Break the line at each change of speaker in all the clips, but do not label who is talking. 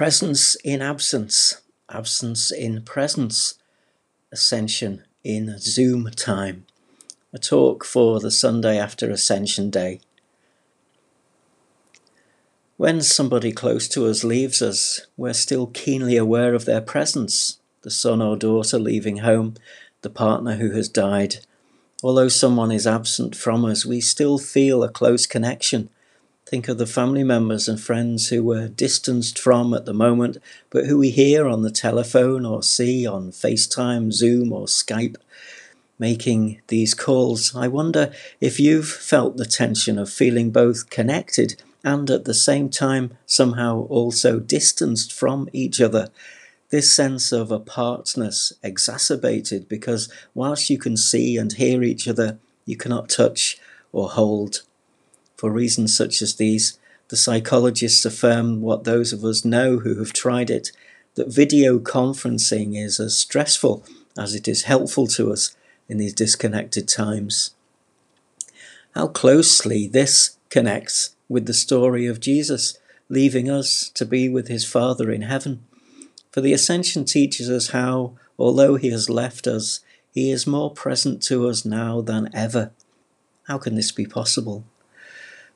Presence in absence, absence in presence, ascension in Zoom time. A talk for the Sunday after Ascension Day. When somebody close to us leaves us, we're still keenly aware of their presence the son or daughter leaving home, the partner who has died. Although someone is absent from us, we still feel a close connection Think of the family members and friends who were distanced from at the moment, but who we hear on the telephone or see on FaceTime, Zoom, or Skype making these calls. I wonder if you've felt the tension of feeling both connected and at the same time somehow also distanced from each other. This sense of apartness exacerbated because whilst you can see and hear each other, you cannot touch or hold. For reasons such as these, the psychologists affirm what those of us know who have tried it that video conferencing is as stressful as it is helpful to us in these disconnected times. How closely this connects with the story of Jesus leaving us to be with his Father in heaven. For the Ascension teaches us how, although he has left us, he is more present to us now than ever. How can this be possible?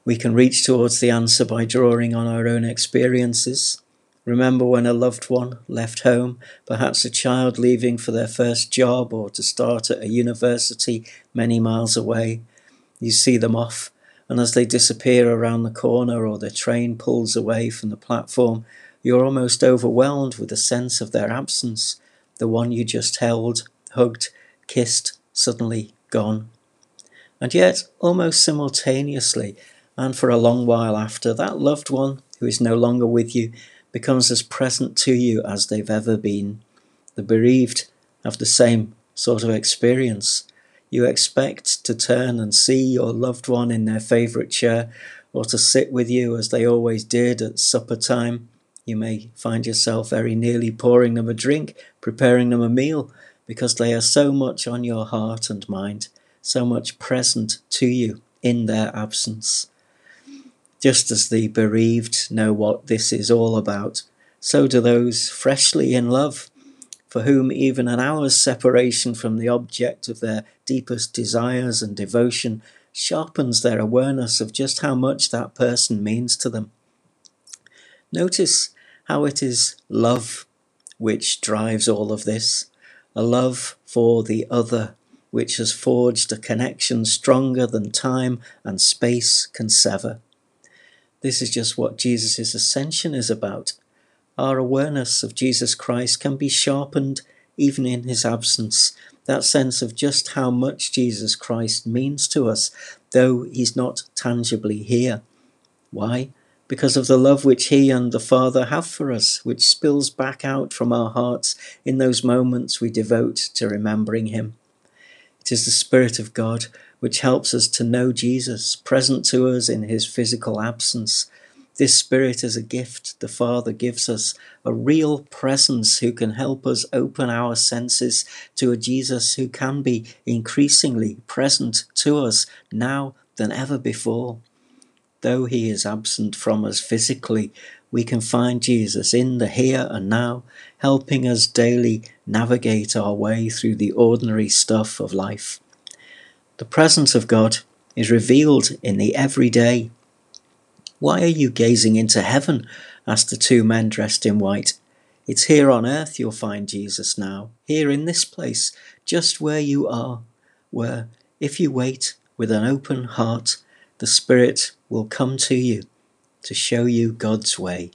We can reach towards the answer by drawing on our own experiences. Remember when a loved one left home, perhaps a child leaving for their first job or to start at a university many miles away. You see them off, and as they disappear around the corner or the train pulls away from the platform, you're almost overwhelmed with a sense of their absence, the one you just held, hugged, kissed, suddenly gone. And yet, almost simultaneously, and for a long while after, that loved one who is no longer with you becomes as present to you as they've ever been. The bereaved have the same sort of experience. You expect to turn and see your loved one in their favourite chair or to sit with you as they always did at supper time. You may find yourself very nearly pouring them a drink, preparing them a meal, because they are so much on your heart and mind, so much present to you in their absence. Just as the bereaved know what this is all about, so do those freshly in love, for whom even an hour's separation from the object of their deepest desires and devotion sharpens their awareness of just how much that person means to them. Notice how it is love which drives all of this, a love for the other, which has forged a connection stronger than time and space can sever. This is just what Jesus' ascension is about. Our awareness of Jesus Christ can be sharpened even in his absence. That sense of just how much Jesus Christ means to us, though he's not tangibly here. Why? Because of the love which he and the Father have for us, which spills back out from our hearts in those moments we devote to remembering him. It is the Spirit of God which helps us to know Jesus, present to us in his physical absence. This Spirit is a gift the Father gives us, a real presence who can help us open our senses to a Jesus who can be increasingly present to us now than ever before. Though he is absent from us physically, we can find Jesus in the here and now, helping us daily navigate our way through the ordinary stuff of life. The presence of God is revealed in the everyday. Why are you gazing into heaven? asked the two men dressed in white. It's here on earth you'll find Jesus now, here in this place, just where you are, where, if you wait with an open heart, the Spirit will come to you to show you God's way.